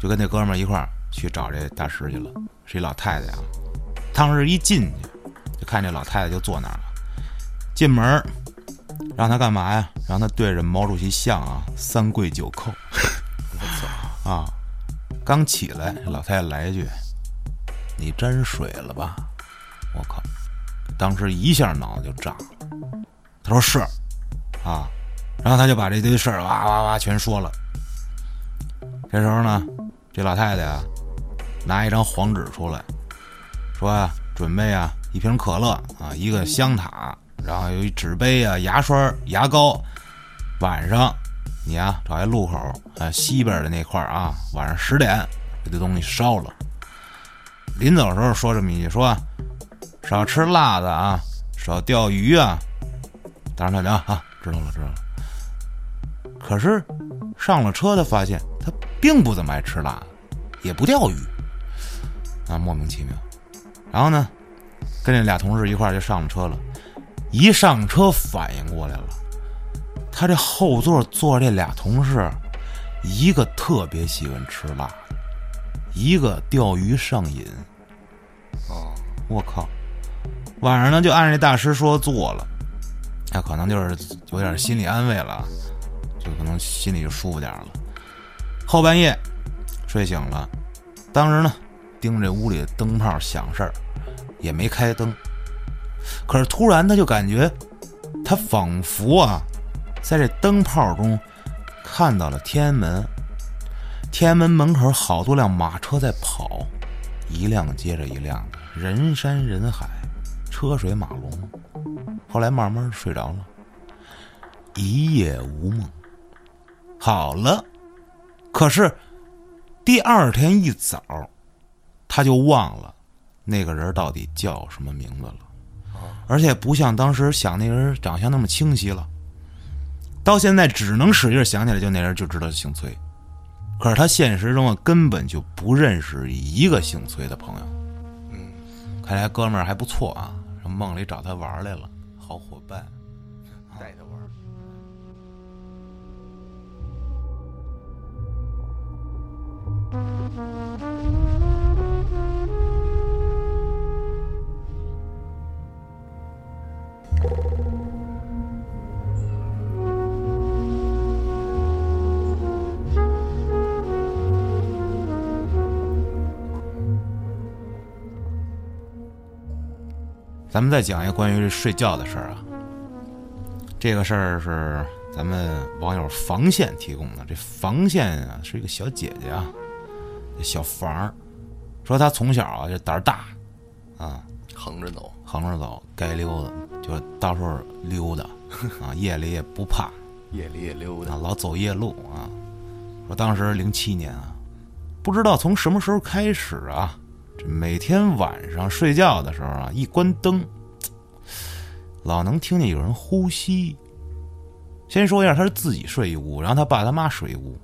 就跟那哥们儿一块儿去找这大师去了，是一老太太啊。当时一进去，就看这老太太就坐那儿了。进门，让他干嘛呀？让他对着毛主席像啊三跪九叩。我操啊！刚起来，老太太来一句：“你沾水了吧？”我靠！当时一下脑子就炸了。他说是啊，然后他就把这堆事儿哇哇哇全说了。这时候呢，这老太太啊，拿一张黄纸出来，说啊，准备啊一瓶可乐啊，一个香塔，然后有一纸杯啊，牙刷、牙膏。晚上你啊找一路口啊西边的那块啊，晚上十点把这东西烧了。临走的时候说这么一句，说少吃辣的啊，少钓鱼啊。当然他讲啊，知道了知道了。可是上了车，他发现他。并不怎么爱吃辣，也不钓鱼，啊，莫名其妙。然后呢，跟这俩同事一块就上了车了。一上车反应过来了，他这后座坐这俩同事，一个特别喜欢吃辣，一个钓鱼上瘾。哦，我靠！晚上呢就按这大师说做了，他可能就是有点心理安慰了，就可能心里就舒服点了。后半夜睡醒了，当时呢盯着这屋里的灯泡想事儿，也没开灯。可是突然他就感觉，他仿佛啊，在这灯泡中看到了天安门。天安门门口好多辆马车在跑，一辆接着一辆的，人山人海，车水马龙。后来慢慢睡着了，一夜无梦。好了。可是，第二天一早，他就忘了那个人到底叫什么名字了，而且不像当时想那人长相那么清晰了。到现在只能使劲想起来，就那人就知道姓崔。可是他现实中啊，根本就不认识一个姓崔的朋友。嗯，看来哥们儿还不错啊，梦里找他玩来了，好伙伴。带他玩。咱们再讲一个关于这睡觉的事儿啊。这个事儿是咱们网友防线提供的。这防线啊是一个小姐姐啊，小房儿，说她从小啊就胆儿大，啊，横着走，横着走，该溜达就到处溜达，啊，夜里也不怕，夜里也溜达啊，。老走夜路啊。说当时零七年啊，不知道从什么时候开始啊，这每天晚上睡觉的时候啊，一关灯，老能听见有人呼吸。先说一下，他是自己睡一屋，然后他爸他妈睡一屋，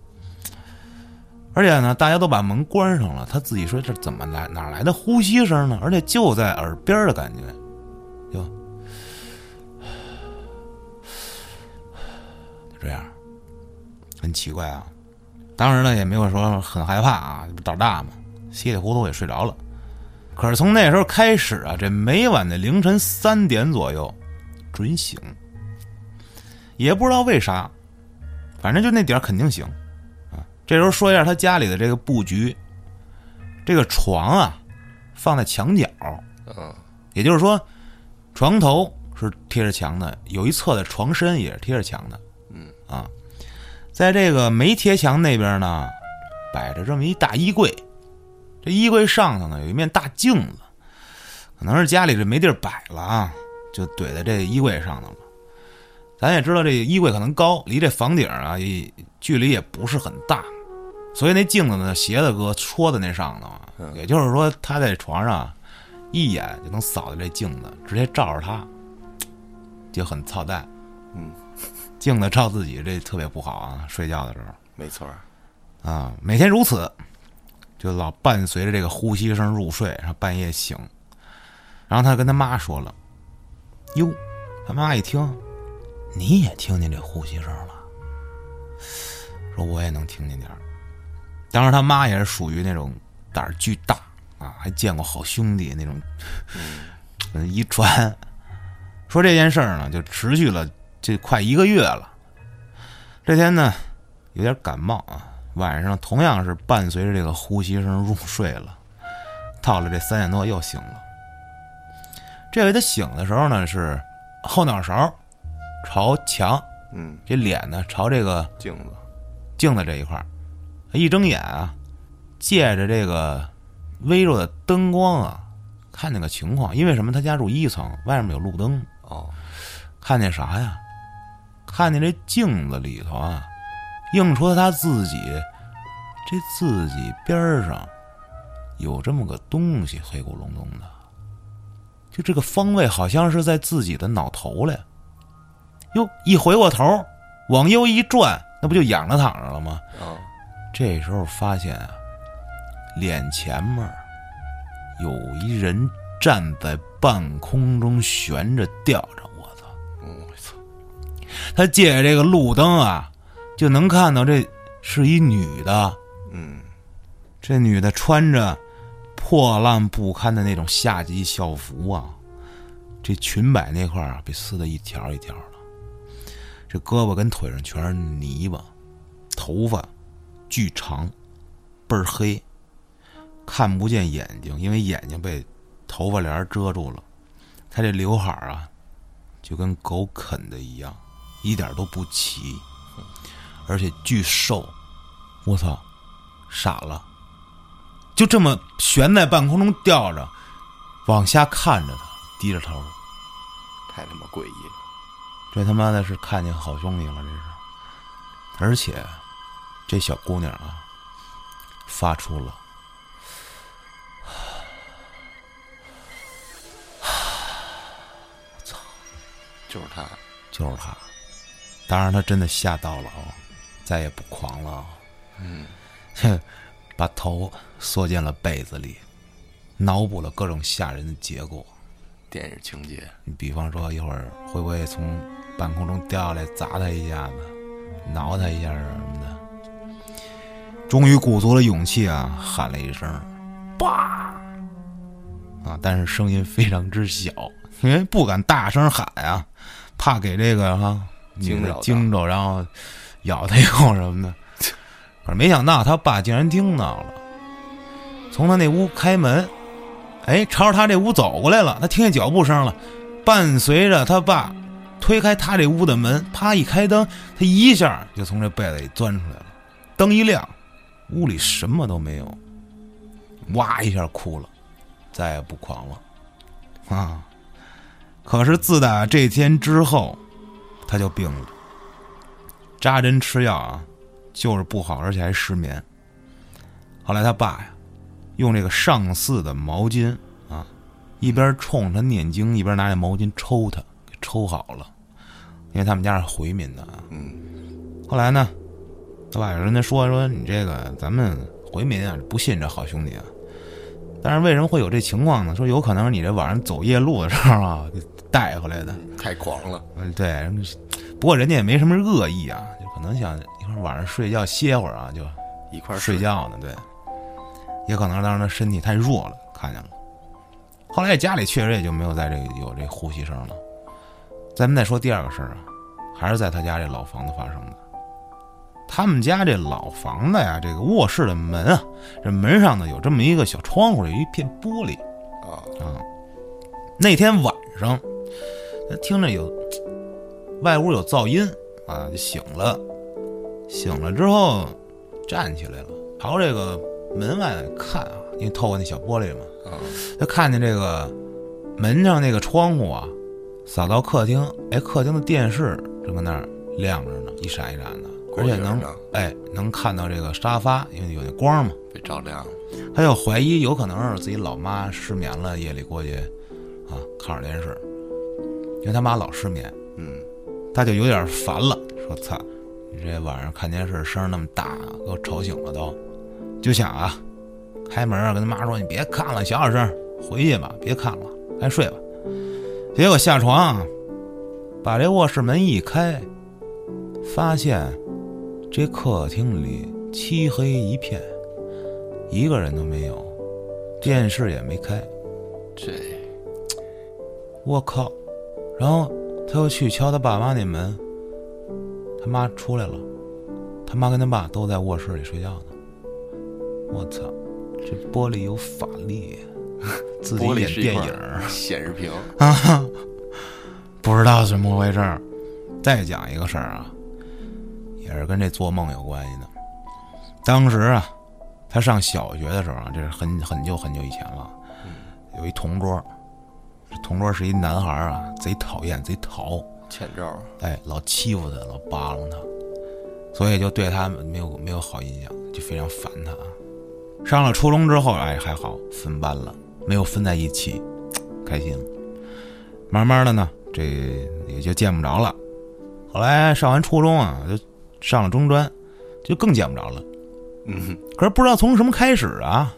而且呢，大家都把门关上了，他自己睡，这怎么来哪来的呼吸声呢？而且就在耳边的感觉，就就这样，很奇怪啊。当时呢，也没有说很害怕啊，不胆大嘛，稀里糊涂也睡着了。可是从那时候开始啊，这每晚的凌晨三点左右准醒，也不知道为啥，反正就那点儿肯定醒啊。这时候说一下他家里的这个布局，这个床啊放在墙角，嗯也就是说，床头是贴着墙的，有一侧的床身也是贴着墙的。嗯啊，在这个没贴墙那边呢，摆着这么一大衣柜，这衣柜上头呢有一面大镜子，可能是家里这没地儿摆了啊，就怼在这衣柜上头了。咱也知道这衣柜可能高，离这房顶啊也距离也不是很大，所以那镜子呢斜的搁戳在那上头也就是说他在床上啊一眼就能扫到这镜子，直接照着他，就很操蛋。嗯，镜子照自己这特别不好啊，睡觉的时候没错。啊，每天如此，就老伴随着这个呼吸声入睡，然后半夜醒，然后他跟他妈说了，哟，他妈一听，你也听见这呼吸声了，说我也能听见点儿。当时他妈也是属于那种胆儿巨大啊，还见过好兄弟那种，嗯，遗传。说这件事儿呢，就持续了这快一个月了。这天呢，有点感冒啊，晚上同样是伴随着这个呼吸声入睡了。到了这三点多又醒了。这回他醒的时候呢，是后脑勺朝墙，嗯，这脸呢朝这个镜子。镜子这一块儿，一睁眼啊，借着这个微弱的灯光啊，看见个情况。因为什么？他家住一层，外面有路灯，哦，看见啥呀？看见这镜子里头啊，映出他自己，这自己边上有这么个东西，黑咕隆咚的。就这个方位好像是在自己的脑头里。哟，一回过头，往右一转，那不就仰着躺着了吗？啊，这时候发现啊，脸前面有一人站在半空中悬着吊着，我操！嗯，我操，他借着这个路灯啊，就能看到这是一女的。嗯，这女的穿着破烂不堪的那种夏季校服啊，这裙摆那块儿啊被撕的一条一条的，这胳膊跟腿上全是泥巴，头发巨长，倍儿黑，看不见眼睛，因为眼睛被头发帘儿遮住了。她这刘海儿啊，就跟狗啃的一样，一点都不齐，而且巨瘦，我操！傻了，就这么悬在半空中吊着，往下看着他，低着头，太他妈诡异了。这他妈的是看见好兄弟了，这是。而且，这小姑娘啊，发出了就是他，就是他。当然，他真的吓到了啊，再也不狂了啊。嗯，哼，把头缩进了被子里，脑补了各种吓人的结果。电影情节，你比方说，一会儿会不会从半空中掉下来砸他一下子，挠他一下什么的？终于鼓足了勇气啊，喊了一声“爸”，啊，但是声音非常之小，因为不敢大声喊啊，怕给这个哈惊着惊着，然后咬他一口什么的。可是没想到他爸竟然听到了，从他那屋开门，哎，朝着他这屋走过来了。他听见脚步声了，伴随着他爸推开他这屋的门，啪一开灯，他一下就从这被子里钻出来了。灯一亮，屋里什么都没有，哇一下哭了，再也不狂了啊！可是自打这天之后，他就病了，扎针吃药啊，就是不好，而且还失眠。后来他爸呀，用这个上巳的毛巾啊，一边冲他念经，一边拿这毛巾抽他，给抽好了。因为他们家是回民的啊。嗯，后来呢，他爸有人家说说你这个咱们回民啊不信这好兄弟啊。但是为什么会有这情况呢？说有可能你这晚上走夜路的时候啊，给带回来的。太狂了，嗯，对，不过人家也没什么恶意啊，能想一会儿晚上睡觉歇会儿啊，就一块儿睡觉呢，对。也可能当时他身体太弱了，看见了。后来家里确实也就没有在这个有这呼吸声了。咱们再说第二个事儿啊，还是在他家这老房子发生的。他们家这老房子呀，这个卧室的门啊，这门上呢有这么一个小窗户，有一片玻璃啊，啊。那天晚上，他听着有外屋有噪音啊，就醒了。醒了之后，站起来了，朝这个门外看啊，因为透过那小玻璃嘛，啊，他看见这个门上那个窗户啊，扫到客厅，哎，客厅的电视正搁那儿亮着呢，一闪一闪的，而且能哎能看到这个沙发，因为有那光嘛。被照亮了，他就怀疑有可能是自己老妈失眠了，夜里过去啊看会儿电视，因为他妈老失眠，嗯，他就有点烦了，说：“操，你这晚上看电视声那么大，给我吵醒了都。”就想啊，开门啊，跟他妈说：“你别看了，小点声，回去吧，别看了，该睡吧。”结果下床啊，把这卧室门一开，发现这客厅里漆黑一片，一个人都没有，电视也没开。这我靠！然后他又去敲他爸妈那门，他妈出来了，他妈跟他爸都在卧室里睡觉呢。我操，这玻璃有法力，自己演电影 显示屏，啊，不知道怎么回事儿。再讲一个事儿啊，也是跟这做梦有关系的。当时啊，他上小学的时候啊，这是很很久很久以前了，有一同桌，这同桌是一男孩啊，贼讨厌，贼淘，欠招，哎，老欺负他，老扒拉他，所以就对他没有没有好印象，就非常烦他。上了初中之后，哎，还好分班了，没有分在一起，开心了。慢慢的呢，这也就见不着了。后来上完初中啊，就上了中专，就更见不着了。嗯，可是不知道从什么开始啊，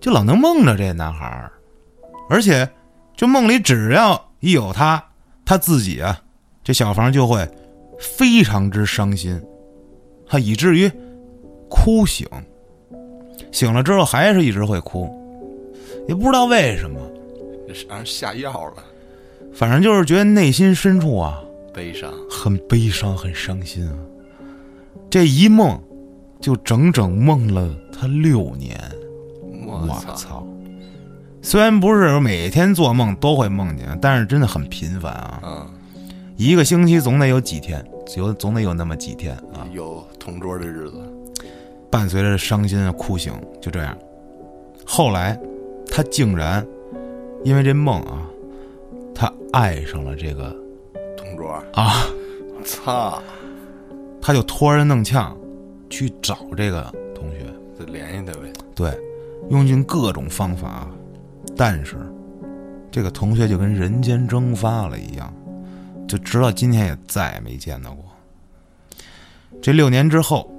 就老能梦着这男孩儿，而且就梦里只要一有他，他自己啊，这小房就会非常之伤心，他以至于哭醒，醒了之后还是一直会哭，也不知道为什么，让人下药了，反正就是觉得内心深处啊悲伤，很悲伤，很伤心啊。这一梦，就整整梦了他六年。我操！虽然不是每天做梦都会梦见，但是真的很频繁啊。嗯，一个星期总得有几天，有总得有那么几天啊，有同桌的日子，伴随着伤心啊哭醒，就这样。后来，他竟然因为这梦啊，他爱上了这个同桌，啊，操，他就托人弄呛去找这个同学，就联系他呗。对，用尽各种方法，但是这个同学就跟人间蒸发了一样，就直到今天也再也没见到过。这六年之后，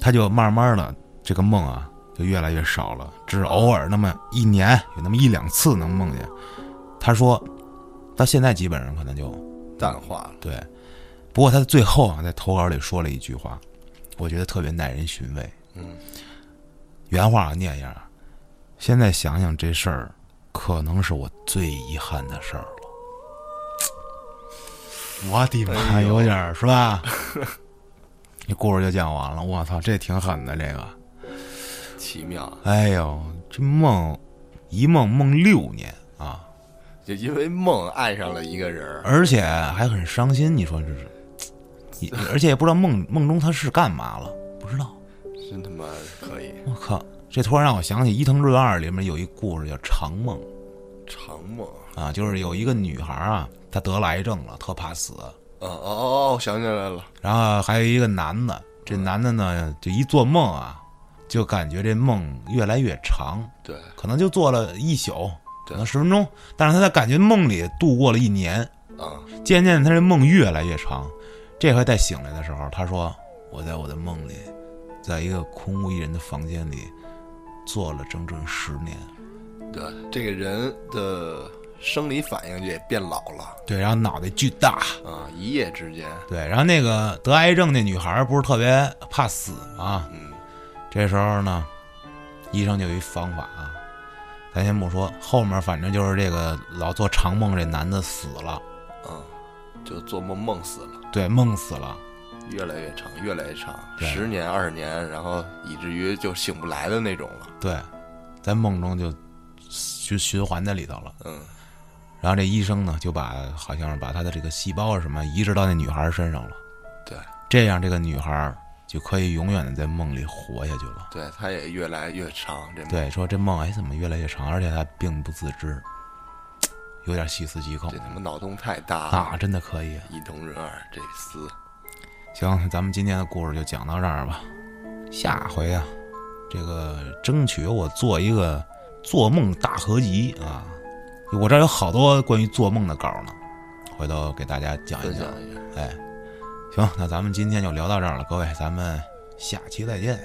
他就慢慢的这个梦啊就越来越少了，只是偶尔那么一年有那么一两次能梦见。他说，到现在基本上可能就淡化了。对。不过他最后啊在投稿里说了一句话，我觉得特别耐人寻味。嗯，原话我念一下啊。现在想想这事儿，可能是我最遗憾的事儿了。我的妈，哎有点儿是吧？这故事就讲完了。我操，这挺狠的这个。奇妙，哎呦，这梦一梦梦六年啊，就因为梦爱上了一个人儿，而且还很伤心。你说这是？而且也不知道梦梦中他是干嘛了，不知道。真他妈可以。我靠，这突然让我想起《伊藤润二》里面有一故事叫《长梦》。长梦，啊，就是有一个女孩啊，她得了癌症了，特怕死。哦哦哦，我想起来了，然后还有一个男的，这男的呢，就一做梦啊，就感觉这梦越来越长，对，可能就做了一宿，可对能十分钟，但是他在感觉梦里度过了一年，啊，渐渐他这梦越来越长。这回再醒来的时候，他说：“我在我的梦里，在一个空无一人的房间里，做了整整十年。对，这个人的生理反应也变老了。对，然后脑袋巨大，啊，一夜之间，对，然后那个得癌症那女孩不是特别怕死吗？嗯，这时候呢，医生就有一方法啊，咱先不说，后面反正就是这个老做长梦这男的死了，嗯，就做梦梦死了，对，梦死了，越来越长，越来越长，十年、二十年，然后以至于就醒不来的那种了。对，在梦中就循循环在里头了。嗯，然后这医生呢，就把好像是把他的这个细胞什么移植到那女孩身上了，对，这样这个女孩就可以永远的在梦里活下去了。对，她也越来越长，对，说这梦哎怎么越来越长，而且她并不自知，有点细思极恐这他妈脑洞太大了。啊，真的可以。伊藤润二这厮，行，咱们今天的故事就讲到这儿吧。下回啊，这个争取我做一个做梦大合集啊，我这儿有好多关于做梦的稿呢，回头给大家讲一讲。哎，行，那咱们今天就聊到这儿了，各位，咱们下期再见。